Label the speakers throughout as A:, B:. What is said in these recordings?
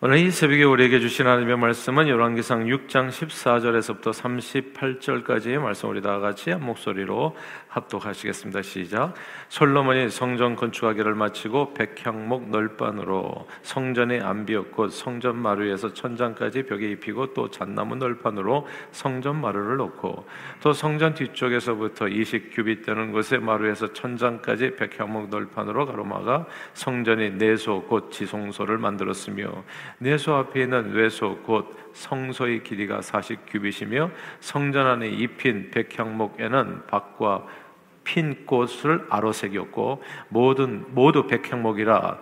A: 오늘 이 새벽에 우리에게 주신 하나님의 말씀은 열왕기상 6장 14절에서부터 38절까지의 말씀 우리 다 같이 한 목소리로 합독하시겠습니다. 시작. 솔로몬이 성전 건축하기를 마치고 백향목 널판으로 성전의 안비역 곧 성전 마루에서 천장까지 벽에 입히고 또 잣나무 널판으로 성전 마루를 놓고 또 성전 뒤쪽에서부터 20규빗 되는 곳에 마루에서 천장까지 백향목 널판으로 가로막아 성전의 내소 곧 지송소를 만들었으며 내소 앞에 있는 외소 곧 성소의 길이가 40규빗이며 성전 안에 입힌 백향목에는 박과 핀 꽃을 아로새겼고 모든 모두 백향목이라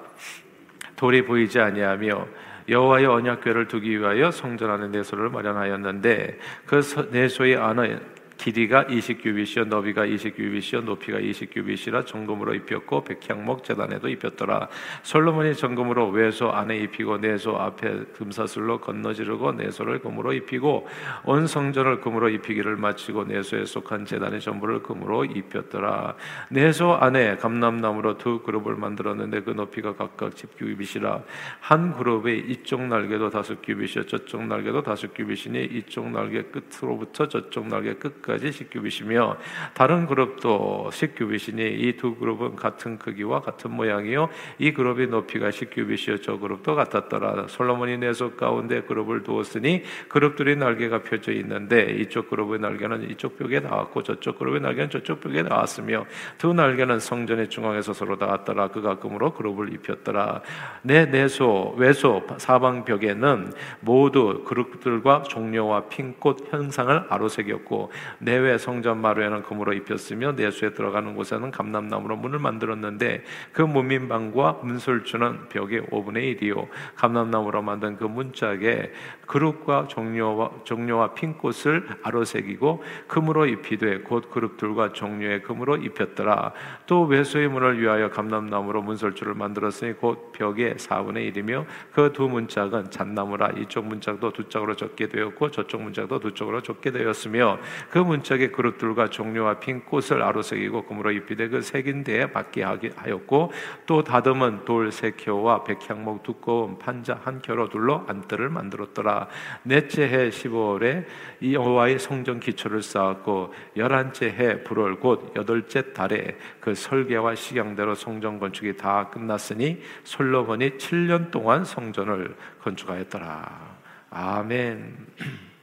A: 돌이 보이지 아니하며 여호와의 언약궤를 두기 위하여 성전 안에 내소를 마련하였는데 그 내소의 안에 길이가 20규빗이요 너비가 20규빗이요 높이가 20규빗이라 정금으로 입혔고 백향목 재단에도 입혔더라. 솔로몬이 정금으로 외소 안에 입히고 내소 앞에 금사슬로 건너지르고 내소를 금으로 입히고 온 성전을 금으로 입히기를 마치고 내소에 속한 재단의 전부를 금으로 입혔더라. 내소 안에 감람나무로 두 그룹을 만들었는데 그 높이가 각각 10규빗이라. 한 그룹의 이쪽 날개도 다섯 규빗이요 저쪽 날개도 다섯 규빗이니 이쪽 날개 끝으로부터 저쪽 날개 끝 까지 10규빗이며 다른 그룹도 10규빗이니 이 두 그룹은 같은 크기와 같은 모양이요. 이 그룹의 높이가 10규빗이요. 저 그룹도 같았더라. 솔로몬이 내속 가운데 그룹을 두었으니 그룹들의 날개가 펴져 있는데 이쪽 그룹의 날개는 이쪽 벽에 닿았고 저쪽 그룹의 날개는 저쪽 벽에 닿았으며 두 날개는 성전의 중앙에서 서로 닿았더라. 그 가끔으로 그룹을 입혔더라. 내 내소 외소 사방 벽에는 모두 그룹들과 종려와 핀꽃 현상을 아로새겼고 내외 성전 마루에는 금으로 입혔으며 내수에 들어가는 곳에는 감람나무로 문을 만들었는데 그 문민방과 문설주는 벽의 5분의 1이요. 감람나무로 만든 그 문짝에 그룹과 종려와 종려와 핀꽃을 아로새기고 금으로 입히되 곧 그룹들과 종려의 금으로 입혔더라. 또 외소의 문을 위하여 감람나무로 문설주를 만들었으니 곧 벽의 4분의 1이며 그 두 문짝은 잣나무라. 이쪽 문짝도 두 짝으로 적게 되었고 저쪽 문짝도 두 쪽으로 적게 되었으며 그 문짝의 그릇들과 종려와 핀 꽃을 아로새기고 금으로 입히되 그 색인 데에 받게 하였고 또 다듬은 돌 세 켜와 백향목 두꺼운 판자 한 켜로 둘러 안뜰을 만들었더라 넷째 해 15월에 여호와의 성전 기초를 쌓았고 열한째 해 불월 곧 여덟째 달에 그 설계와 식양대로 성전 건축이 다 끝났으니 솔로몬이 7년 동안 성전을 건축하였더라 아멘.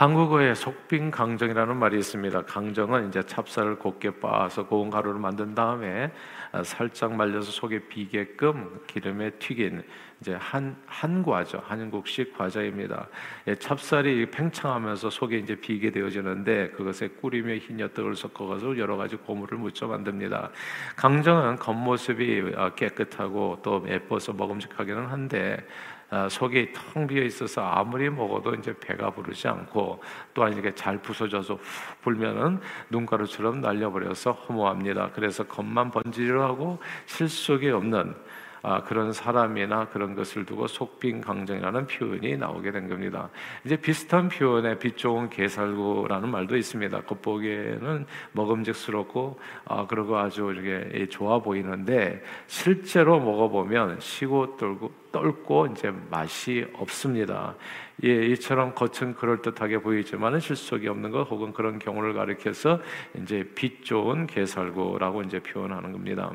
A: 한국어에 속빈 강정이라는 말이 있습니다. 강정은 이제 찹쌀을 곱게 빻아서 고운 가루를 만든 다음에 아, 살짝 말려서 속에 비게끔 기름에 튀긴 이제 한 한과죠. 한국식 과자입니다. 예, 찹쌀이 팽창하면서 속에 이제 비게 되어지는데 그것에 꿀이며 흰 엿떡을 섞어가지고 여러 가지 고물을 묻혀 만듭니다. 강정은 겉모습이 아, 깨끗하고 또 예뻐서 먹음직하기는 한데 어, 속이 텅 비어 있어서 아무리 먹어도 이제 배가 부르지 않고 또한 이게 잘 부서져서 훅 불면은 눈가루처럼 날려버려서 허무합니다. 그래서 겉만 번지르 하고 실속이 없는 아, 그런 사람이나 그런 것을 두고 속빈 강정이라는 표현이 나오게 된 겁니다. 이제 비슷한 표현에 빛 좋은 게살구라는 말도 있습니다. 겉보기에는 먹음직스럽고 아, 그리고 아주 이렇게 좋아 보이는데 실제로 먹어보면 시고 떨고 떨고 이제 맛이 없습니다. 예, 이처럼 겉은 그럴 듯하게 보이지만은 실속이 없는 것 혹은 그런 경우를 가리켜서 이제 빛 좋은 게살구라고 이제 표현하는 겁니다.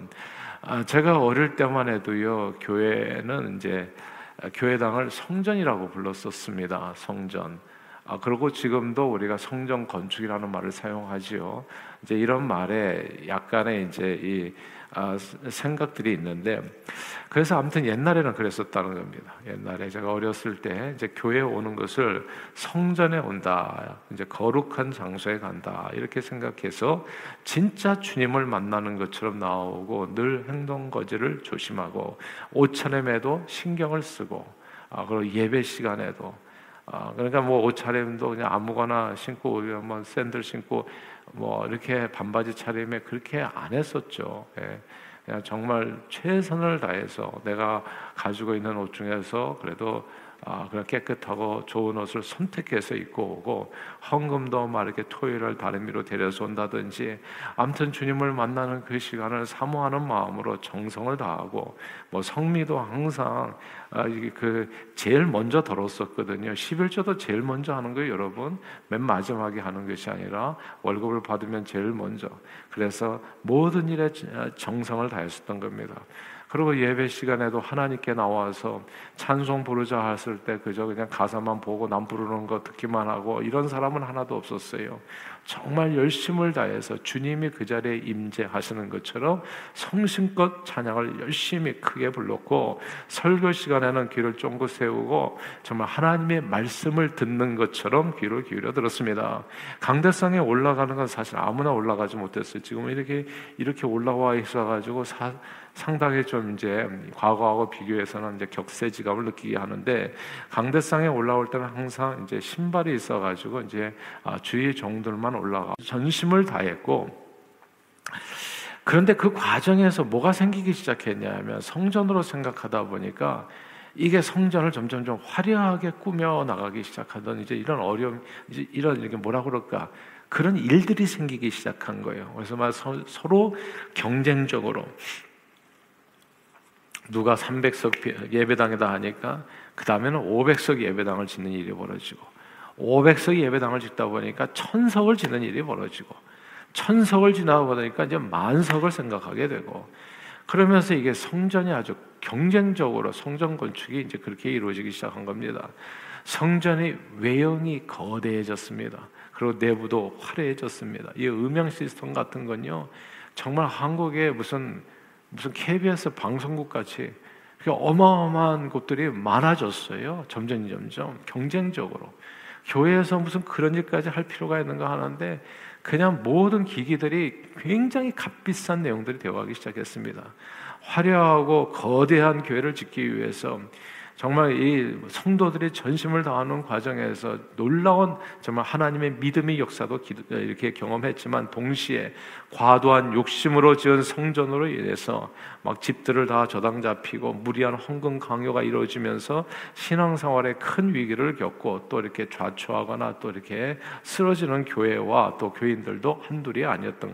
A: 아, 제가 어릴 때만 해도요 교회는 이제 교회당을 성전이라고 불렀었습니다. 성전. 아, 그리고 지금도 우리가 성전 건축이라는 말을 사용하지요. 이제 이런 말에 약간의 이제 이 아, 생각들이 있는데 그래서 아무튼 옛날에는 그랬었다는 겁니다. 옛날에 제가 어렸을 때 이제 교회 오는 것을 성전에 온다, 이제 거룩한 장소에 간다 이렇게 생각해서 진짜 주님을 만나는 것처럼 나오고 늘 행동 거지를 조심하고 옷차림에도 신경을 쓰고 아, 그리고 예배 시간에도 아, 그러니까 뭐 옷차림도 그냥 아무거나 신고 뭐 샌들 신고 뭐 이렇게 반바지 차림에 그렇게 안 했었죠. 예. 그냥 정말 최선을 다해서 내가 가지고 있는 옷 중에서 그래도 아, 그런 깨끗하고 좋은 옷을 선택해서 입고 오고 헌금도 막 이렇게 토요일을 다른 미로 데려서 온다든지 아무튼 주님을 만나는 그 시간을 사모하는 마음으로 정성을 다하고 뭐 성미도 항상 아, 그 제일 먼저 들었었거든요. 11조도 제일 먼저 하는 거예요, 여러분. 맨 마지막에 하는 것이 아니라 월급을 받으면 제일 먼저. 그래서 모든 일에 정성을 다했었던 겁니다. 그리고 예배 시간에도 하나님께 나와서 찬송 부르자 했을 때 그저 그냥 가사만 보고 남 부르는 거 듣기만 하고 이런 사람은 하나도 없었어요. 정말 열심을 다해서 주님이 그 자리에 임재하시는 것처럼 성심껏 찬양을 열심히 크게 불렀고 설교 시간에는 귀를 쫑긋 세우고 정말 하나님의 말씀을 듣는 것처럼 귀를 기울여 들었습니다. 강대상에 올라가는 건 사실 아무나 올라가지 못했어요. 지금 이렇게 이렇게 올라와 있어가지고 사, 상당히 좀 이제 과거하고 비교해서는 이제 격세지감을 느끼게 하는데 강대상에 올라올 때는 항상 이제 신발이 있어가지고 이제 아, 주위 종들만 올라가 전심을 다했고 그런데 그 과정에서 뭐가 생기기 시작했냐면 성전으로 생각하다 보니까 이게 성전을 점점 좀 화려하게 꾸며 나가기 시작하던 이제 이런 어려움, 이제 이런 이게 뭐라 그럴까 그런 일들이 생기기 시작한 거예요. 그래서 막 서 로 경쟁적으로 누가 300석 예배당에다 하니까 그 다음에는 500석 예배당을 짓는 일이 벌어지고 500석 예배당을 짓다 보니까 천석을 짓는 일이 벌어지고 천석을 지나고 보니까 이제 만석을 생각하게 되고 그러면서 이게 성전이 아주 경쟁적으로 성전 건축이 이제 그렇게 이루어지기 시작한 겁니다. 성전의 외형이 거대해졌습니다. 그리고 내부도 화려해졌습니다. 이 음향 시스템 같은 건요, 정말 한국에 무슨 무슨 KBS 방송국 같이 어마어마한 곳들이 많아졌어요. 점점 점점 경쟁적으로 교회에서 무슨 그런 일까지 할 필요가 있는가 하는데 그냥 모든 기기들이 굉장히 값비싼 내용들이 되어가기 시작했습니다. 화려하고 거대한 교회를 짓기 위해서 정말 이 성도들이 전심을 다하는 과정에서 놀라운 정말 하나님의 믿음의 역사도 이렇게 경험했지만 동시에 과도한 욕심으로 지은 성전으로 인해서 막 집들을 다 저당 잡히고 무리한 헌금 강요가 이루어지면서 신앙생활에 큰 위기를 겪고 또 이렇게 좌초하거나 또 이렇게 쓰러지는 교회와 또 교인들도 한둘이 아니었던 아,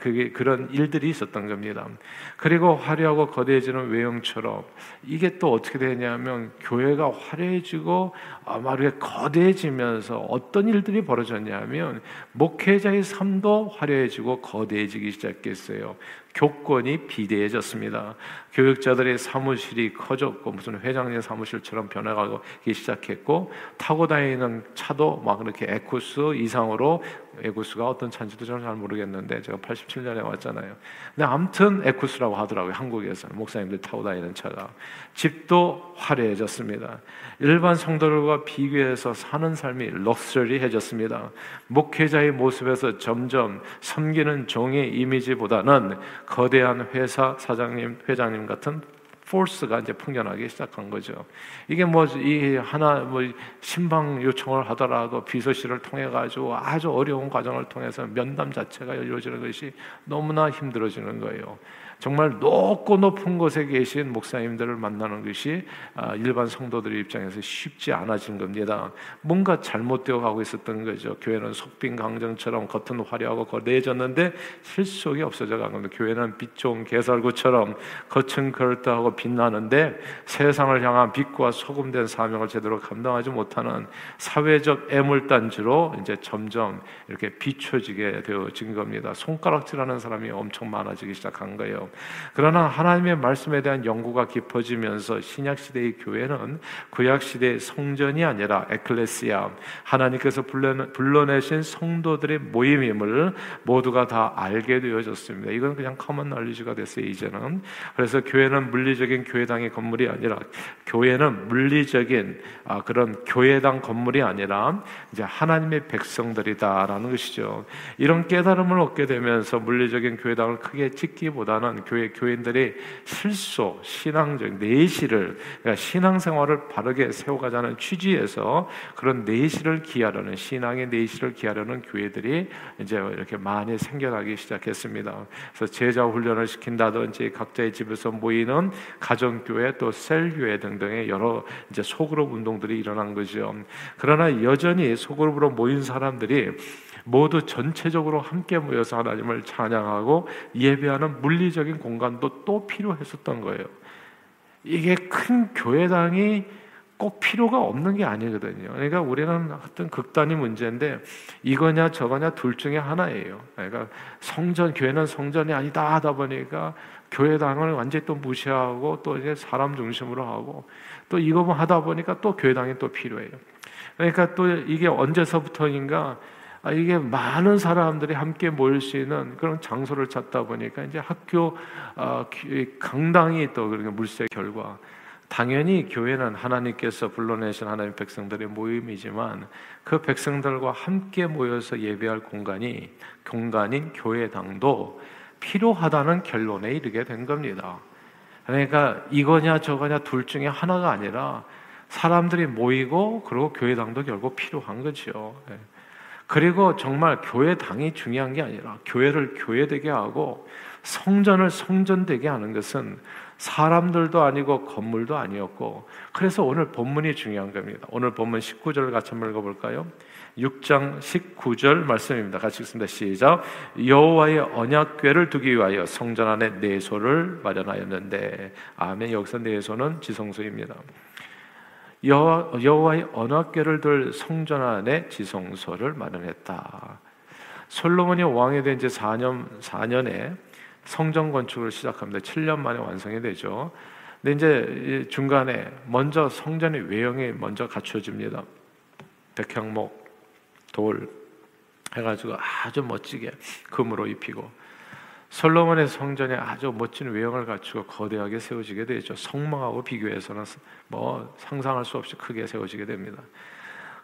A: 그게 그런 일들이 있었던 겁니다. 그리고 화려하고 거대해지는 외형처럼 이게 또 어떻게 되냐면 교회가 화려해지고 아마 이렇게 거대해지면서 어떤 일들이 벌어졌냐면 목회자의 삶도 화려해지고 거대해지기 시작했어요. 교권이 비대해졌습니다. 교육자들의 사무실이 커졌고 무슨 회장님 사무실처럼 변해가기 시작했고 타고 다니는 차도 막 그렇게 에쿠스 이상으로 에쿠스가 어떤 차인지도 저는 잘 모르겠는데 제가 87년에 왔잖아요. 근데 아무튼 에쿠스라고 하더라고요. 한국에서 목사님들 타고 다니는 차가 집도 화려해졌습니다. 일반 성도들과 비교해서 사는 삶이 럭셔리해졌습니다. 목회자의 모습에서 점점 섬기는 종의 이미지보다는 거대한 회사 사장님, 회장님 같은 포스가 이제 풍겨나기 시작한 거죠. 이게 뭐 이 하나 뭐 신방 요청을 하더라도 비서실을 통해 가지고 아주 어려운 과정을 통해서 면담 자체가 이루어지는 것이 너무나 힘들어지는 거예요. 정말 높고 높은 곳에 계신 목사님들을 만나는 것이 아, 일반 성도들의 입장에서 쉽지 않아진 겁니다. 뭔가 잘못되어 가고 있었던 거죠. 교회는 속빈 강정처럼 겉은 화려하고 거대해졌는데 실속이 없어져 간 겁니다. 교회는 빛 좋은 개살구처럼 겉은 그럴듯하고 빛나는데 세상을 향한 빛과 소금된 사명을 제대로 감당하지 못하는 사회적 애물단지로 이제 점점 이렇게 비춰지게 되어진 겁니다. 손가락질하는 사람이 엄청 많아지기 시작한 거예요. 그러나 하나님의 말씀에 대한 연구가 깊어지면서 신약 시대의 교회는 구약 시대의 성전이 아니라 에클레시아 하나님께서 불러내신 성도들의 모임임을 모두가 다 알게 되어졌습니다. 이건 그냥 common knowledge가 됐어요 이제는. 그래서 교회는 물리적인 교회당의 건물이 아니라 교회는 물리적인 아, 그런 교회당 건물이 아니라 이제 하나님의 백성들이다라는 것이죠. 이런 깨달음을 얻게 되면서 물리적인 교회당을 크게 짓기보다는 교회 교인들이 실소 신앙적 내실을 그러니까 신앙생활을 바르게 세워가자는 취지에서 그런 내실을 기하려는 신앙의 내실을 기하려는 교회들이 이제 이렇게 많이 생겨나기 시작했습니다. 그래서 제자 훈련을 시킨다든지 각자의 집에서 모이는 가정 교회 또 셀 교회 등등의 여러 이제 소그룹 운동들이 일어난 거죠. 그러나 여전히 소그룹으로 모인 사람들이 모두 전체적으로 함께 모여서 하나님을 찬양하고 예배하는 물리적인 공간도 또 필요했었던 거예요. 이게 큰 교회당이 꼭 필요가 없는 게 아니거든요. 그러니까 우리는 어떤 극단의 문제인데 이거냐 저거냐 둘 중에 하나예요. 그러니까 성전 교회는 성전이 아니다 하다 보니까 교회당을 완전히 또 무시하고 또 이제 사람 중심으로 하고 또 이거만 하다 보니까 또 교회당이 또 필요해요. 그러니까 또 이게 언제서부터인가 아, 이게 많은 사람들이 함께 모일 수 있는 그런 장소를 찾다 보니까 이제 학교 어, 강당이 또 그런 물색 결과 당연히 교회는 하나님께서 불러내신 하나님 백성들의 모임이지만 그 백성들과 함께 모여서 예배할 공간이 공간인 교회당도 필요하다는 결론에 이르게 된 겁니다. 그러니까 이거냐 저거냐 둘 중에 하나가 아니라 사람들이 모이고 그리고 교회당도 결국 필요한 거죠. 예. 그리고 정말 교회당이 중요한 게 아니라 교회를 교회되게 하고 성전을 성전되게 하는 것은 사람들도 아니고 건물도 아니었고 그래서 오늘 본문이 중요한 겁니다. 오늘 본문 19절을 같이 한번 읽어볼까요? 6장 19절 말씀입니다. 같이 읽습니다. 시작. 여호와의 언약궤를 두기 위하여 성전 안에 내소를 마련하였는데 아멘. 여기서 내소는 지성소입니다. 여호와 의 언약궤를 둘 성전 안에 지성소를 마련했다. 솔로몬이 왕이 된 지 4년 4년에 성전 건축을 시작합니다. 7년 만에 완성이 되죠. 근데 이제 중간에 먼저 성전의 외형이 먼저 갖춰집니다. 백향목, 돌 해가지고 아주 멋지게 금으로 입히고 솔로몬의 성전에 아주 멋진 외형을 갖추고 거대하게 세워지게 되죠. 성막하고 비교해서는 뭐 상상할 수 없이 크게 세워지게 됩니다.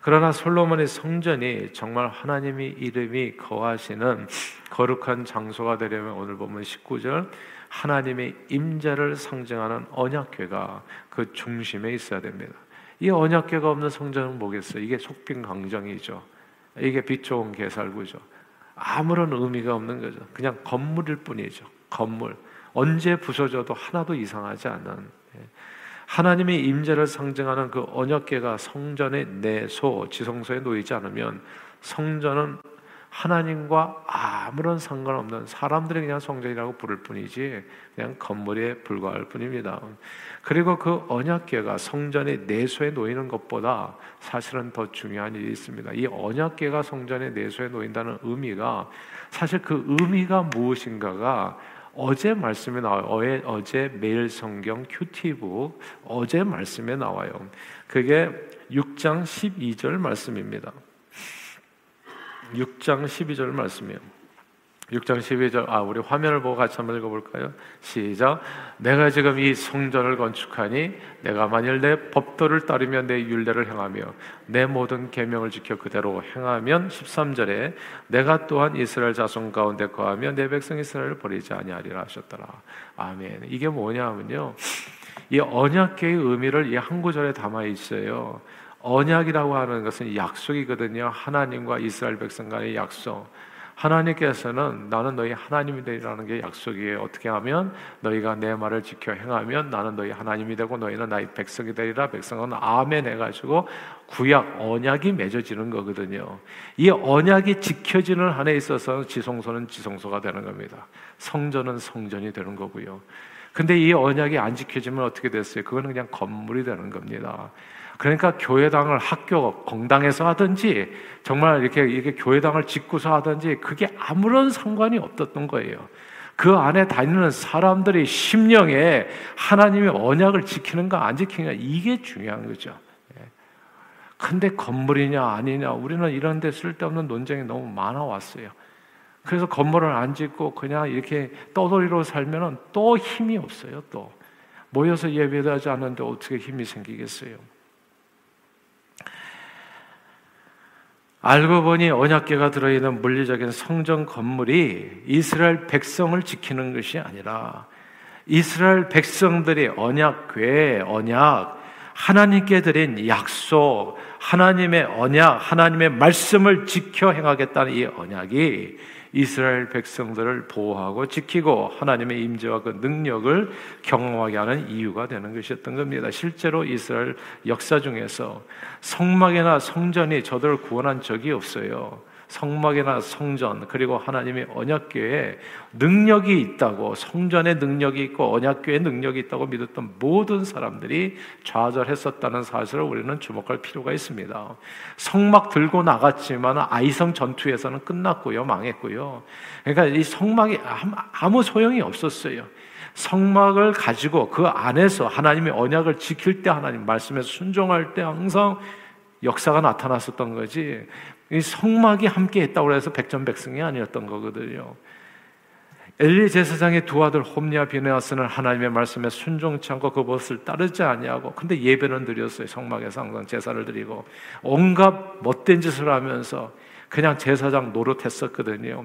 A: 그러나 솔로몬의 성전이 정말 하나님의 이름이 거하시는 거룩한 장소가 되려면 오늘 보면 19절 하나님의 임재를 상징하는 언약궤가 그 중심에 있어야 됩니다. 이 언약궤가 없는 성전은 뭐겠어요? 이게 속빈 강정이죠. 이게 빛 좋은 개살구죠. 아무런 의미가 없는 거죠. 그냥 건물일 뿐이죠. 건물. 언제 부서져도 하나도 이상하지 않은 예. 하나님의 임재를 상징하는 그 언약궤가 성전의 내소 지성소에 놓이지 않으면 성전은 하나님과 아무런 상관없는 사람들이 그냥 성전이라고 부를 뿐이지 그냥 건물에 불과할 뿐입니다. 그리고 그 언약궤가 성전의 내소에 놓이는 것보다 사실은 더 중요한 일이 있습니다. 이 언약궤가 성전의 내소에 놓인다는 의미가 사실 그 의미가 무엇인가가 어제 말씀에 나와요. 어제, 매일 성경 큐티북 어제 말씀에 나와요. 그게 6장 12절 말씀입니다. 6장 12절 말씀이에요. 6장 12절 아 우리 화면을 보고 같이 한번 읽어볼까요? 시작. 내가 지금 이 성전을 건축하니 내가 만일 내 법도를 따르며 내 윤례를 행하며 내 모든 계명을 지켜 그대로 행하면 13절에 내가 또한 이스라엘 자손 가운데 거하며 내 백성 이스라엘을 버리지 아니하리라 하셨더라. 아멘. 이게 뭐냐면요. 이 언약계의 의미를 이 한 구절에 담아 있어요 언약이라고 하는 것은 약속이거든요. 하나님과 이스라엘 백성 간의 약속. 하나님께서는 나는 너희 하나님이 되리라는 게 약속이에요. 어떻게 하면 너희가 내 말을 지켜 행하면 나는 너희 하나님이 되고 너희는 나의 백성이 되리라. 백성은 아멘 해가지고 구약 언약이 맺어지는 거거든요. 이 언약이 지켜지는 한에 있어서 지성소는 지성소가 되는 겁니다. 성전은 성전이 되는 거고요. 근데 이 언약이 안 지켜지면 어떻게 됐어요? 그거는 그냥 건물이 되는 겁니다. 그러니까 교회당을 학교 공당에서 하든지 정말 이렇게 이렇게 교회당을 짓고서 하든지 그게 아무런 상관이 없었던 거예요. 그 안에 다니는 사람들의 심령에 하나님의 언약을 지키는가 안 지키는가 이게 중요한 거죠. 예. 근데 건물이냐 아니냐 우리는 이런 데 쓸데없는 논쟁이 너무 많아 왔어요. 그래서 건물을 안 짓고 그냥 이렇게 떠돌이로 살면은 또 힘이 없어요. 또 모여서 예배하지 않는데 어떻게 힘이 생기겠어요? 알고 보니 언약궤가 들어있는 물리적인 성전 건물이 이스라엘 백성을 지키는 것이 아니라 이스라엘 백성들이 언약궤, 언약, 하나님께 드린 약속, 하나님의 언약, 하나님의 말씀을 지켜 행하겠다는 이 언약이 이스라엘 백성들을 보호하고 지키고 하나님의 임재와 그 능력을 경험하게 하는 이유가 되는 것이었던 겁니다. 실제로 이스라엘 역사 중에서 성막이나 성전이 저들을 구원한 적이 없어요. 성막이나 성전 그리고 하나님의 언약궤에 능력이 있다고 성전에 능력이 있고 언약궤에 능력이 있다고 믿었던 모든 사람들이 좌절했었다는 사실을 우리는 주목할 필요가 있습니다. 성막 들고 나갔지만 아이성 전투에서는 끝났고요, 망했고요. 그러니까 이 성막이 아무 소용이 없었어요. 성막을 가지고 그 안에서 하나님의 언약을 지킬 때 하나님 말씀에 순종할 때 항상 역사가 나타났었던 거지. 이 성막이 함께 했다고 해서 백전백승이 아니었던 거거든요. 엘리 제사장의 두 아들 홈리와 비네아스는 하나님의 말씀에 순종치 않고 그 것을 따르지 아니하고 근데 예배는 드렸어요. 성막에서 항상 제사를 드리고 온갖 못된 짓을 하면서 그냥 제사장 노릇했었거든요.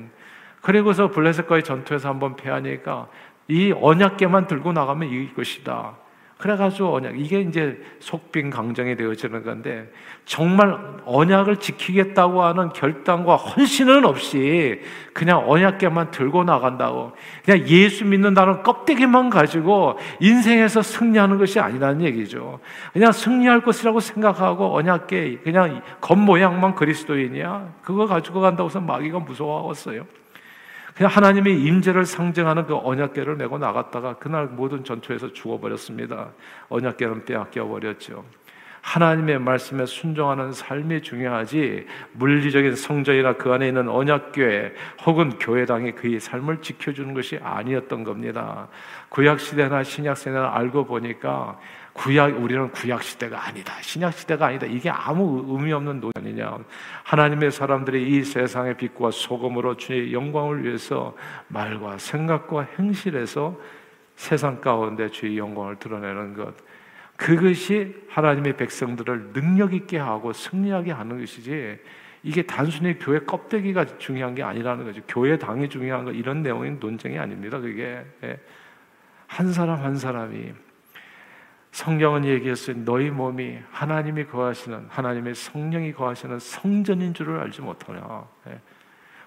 A: 그리고서 블레셋과의 전투에서 한번 패하니까 이 언약계만 들고 나가면 이길 것이다. 그래가지고 언약 이게 이제 속빈 강정이 되어지는 건데 정말 언약을 지키겠다고 하는 결단과 헌신은 없이 그냥 언약계만 들고 나간다고 그냥 예수 믿는다는 껍데기만 가지고 인생에서 승리하는 것이 아니라는 얘기죠. 그냥 승리할 것이라고 생각하고 언약계 그냥 겉모양만 그리스도인이야 그거 가지고 간다고 해서 마귀가 무서워하겠어요. 그냥 하나님의 임재를 상징하는 그 언약궤를 메고 나갔다가 그날 모든 전투에서 죽어버렸습니다. 언약궤는 빼앗겨 버렸죠. 하나님의 말씀에 순종하는 삶이 중요하지 물리적인 성전이나 그 안에 있는 언약궤 혹은 교회당이 그의 삶을 지켜주는 것이 아니었던 겁니다. 구약 시대나 신약 시대나 알고 보니까 구약 우리는 구약 시대가 아니다. 신약 시대가 아니다. 이게 아무 의미 없는 노년이냐. 하나님의 사람들이 이 세상의 빛과 소금으로 주의 영광을 위해서 말과 생각과 행실에서 세상 가운데 주의 영광을 드러내는 것. 그것이 하나님의 백성들을 능력 있게 하고 승리하게 하는 것이지. 이게 단순히 교회 껍데기가 중요한 게 아니라는 거죠. 교회 당이 중요한 거 이런 내용의 논쟁이 아닙니다. 그게 예. 한 사람 한 사람이 성경은 얘기했어요. 너희 몸이 하나님이 거하시는 하나님의 성령이 거하시는 성전인 줄을 알지 못하냐. 예.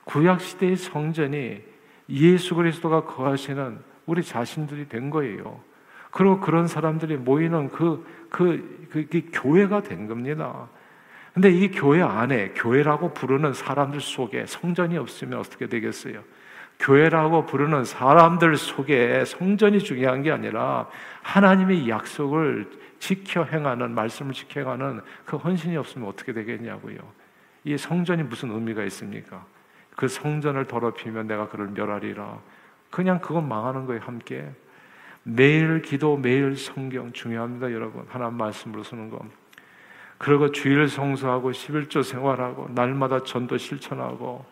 A: 구약 시대의 성전이 예수 그리스도가 거하시는 우리 자신들이 된 거예요. 그리고 그런 사람들이 모이는 그, 그, 그, 그 교회가 된 겁니다. 근데 이 교회 안에 교회라고 부르는 사람들 속에 성전이 없으면 어떻게 되겠어요? 교회라고 부르는 사람들 속에 성전이 중요한 게 아니라 하나님의 약속을 지켜 행하는 말씀을 지켜 행하는 그 헌신이 없으면 어떻게 되겠냐고요. 이 성전이 무슨 의미가 있습니까? 그 성전을 더럽히면 내가 그를 멸하리라. 그냥 그건 망하는 거예요, 함께. 매일 기도, 매일 성경 중요합니다, 여러분. 하나님 말씀으로 쓰는 거. 그리고 주일 성수하고 11조 생활하고 날마다 전도 실천하고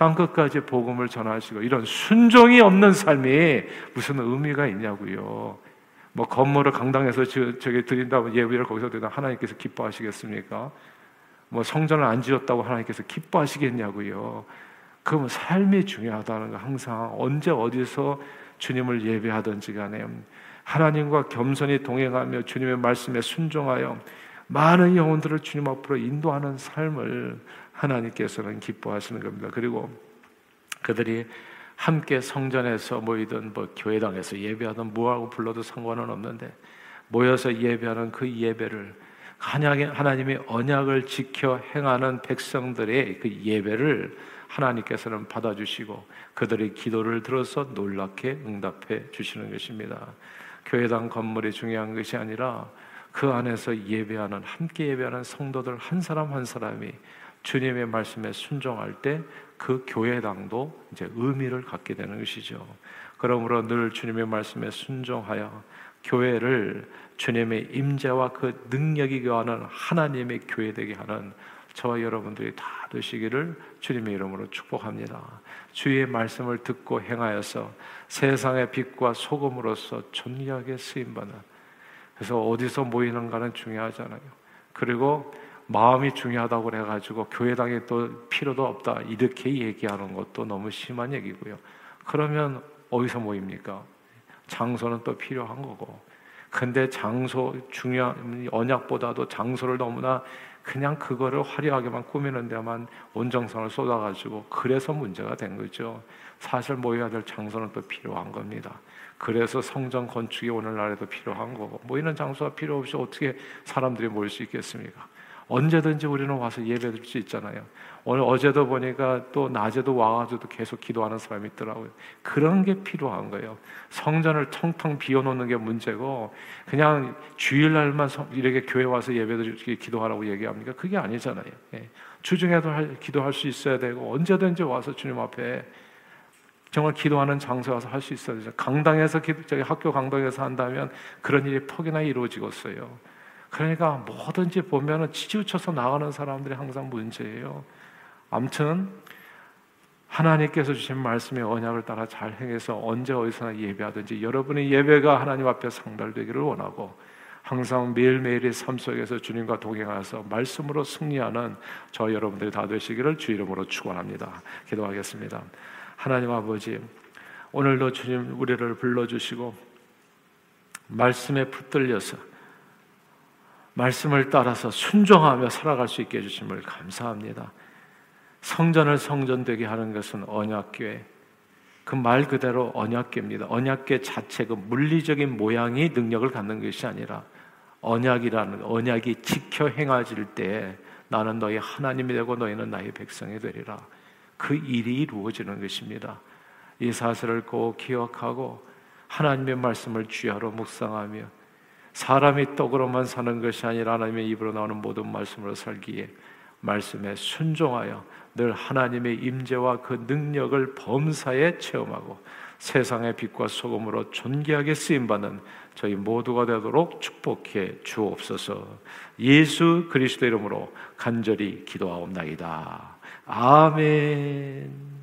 A: 땅 끝까지 복음을 전하시고 이런 순종이 없는 삶이 무슨 의미가 있냐고요. 뭐 건물을 강당에서 저, 저기 드린다고 예배를 거기서 드린다 하나님께서 기뻐하시겠습니까? 뭐 성전을 안 지었다고 하나님께서 기뻐하시겠냐고요. 그럼 삶이 중요하다는 거 항상 언제 어디서 주님을 예배하든지 간에 하나님과 겸손히 동행하며 주님의 말씀에 순종하여 많은 영혼들을 주님 앞으로 인도하는 삶을 하나님께서는 기뻐하시는 겁니다. 그리고 그들이 함께 성전에서 모이든 뭐 교회당에서 예배하든 뭐하고 불러도 상관은 없는데 모여서 예배하는 그 예배를 하나님의 언약을 지켜 행하는 백성들의 그 예배를 하나님께서는 받아주시고 그들의 기도를 들어서 놀랍게 응답해 주시는 것입니다. 교회당 건물이 중요한 것이 아니라 그 안에서 예배하는 함께 예배하는 성도들 한 사람 한 사람이 주님의 말씀에 순종할 때 그 교회당도 이제 의미를 갖게 되는 것이죠. 그러므로 늘 주님의 말씀에 순종하여 교회를 주님의 임재와 그 능력이 거하는 하나님의 교회 되게 하는 저와 여러분들이 다 되시기를 주님의 이름으로 축복합니다. 주의 말씀을 듣고 행하여서 세상의 빛과 소금으로서 존귀하게 쓰임 받는 그래서 어디서 모이는가는 중요하잖아요. 그리고 마음이 중요하다고 그래가지고 교회당에 또 필요도 없다 이렇게 얘기하는 것도 너무 심한 얘기고요. 그러면 어디서 모입니까? 장소는 또 필요한 거고. 근데 장소 중요한 언약보다도 장소를 너무나 그냥 그거를 화려하게만 꾸미는 데만 온정성을 쏟아가지고 그래서 문제가 된 거죠. 사실 모여야 될 장소는 또 필요한 겁니다. 그래서 성전 건축이 오늘날에도 필요한 거고 모이는 장소가 필요 없이 어떻게 사람들이 모일 수 있겠습니까? 언제든지 우리는 와서 예배 드릴 수 있잖아요. 오늘 어제도 보니까 또 낮에도 와가지고 계속 기도하는 사람이 있더라고요. 그런 게 필요한 거예요. 성전을 텅텅 비워놓는 게 문제고 그냥 주일날만 이렇게 교회 와서 예배 드리기 기도하라고 얘기합니까? 그게 아니잖아요. 예. 주중에도 할, 기도할 수 있어야 되고 언제든지 와서 주님 앞에 정말 기도하는 장소 가서 할 수 있어야 되죠. 강당에서 저기 학교 강당에서 한다면 그런 일이 폭이나 이루어지겠어요. 그러니까 뭐든지 보면은 치우쳐서 나가는 사람들이 항상 문제예요. 아무튼 하나님께서 주신 말씀의 언약을 따라 잘 행해서 언제 어디서나 예배하든지 여러분의 예배가 하나님 앞에 상달되기를 원하고 항상 매일매일의 삶 속에서 주님과 동행하서 말씀으로 승리하는 저 여러분들이 다 되시기를 주 이름으로 축원합니다. 기도하겠습니다. 하나님 아버지 오늘도 주님 우리를 불러주시고 말씀에 붙들려서 말씀을 따라서 순종하며 살아갈 수 있게 해주심을 감사합니다. 성전을 성전되게 하는 것은 언약궤. 그말 그대로 언약궤입니다. 언약궤 자체 그 물리적인 모양이 능력을 갖는 것이 아니라 언약이라는 언약이 지켜 행해질 때 나는 너희 하나님이 되고 너희는 나의 백성이 되리라. 그 일이 이루어지는 것입니다. 이 사실을 꼭 기억하고 하나님의 말씀을 주야로 묵상하며 사람이 떡으로만 사는 것이 아니라 하나님의 입으로 나오는 모든 말씀으로 살기에 말씀에 순종하여 늘 하나님의 임재와 그 능력을 범사에 체험하고 세상의 빛과 소금으로 존귀하게 쓰임 받는 저희 모두가 되도록 축복해 주옵소서. 예수 그리스도 이름으로 간절히 기도하옵나이다. 아멘.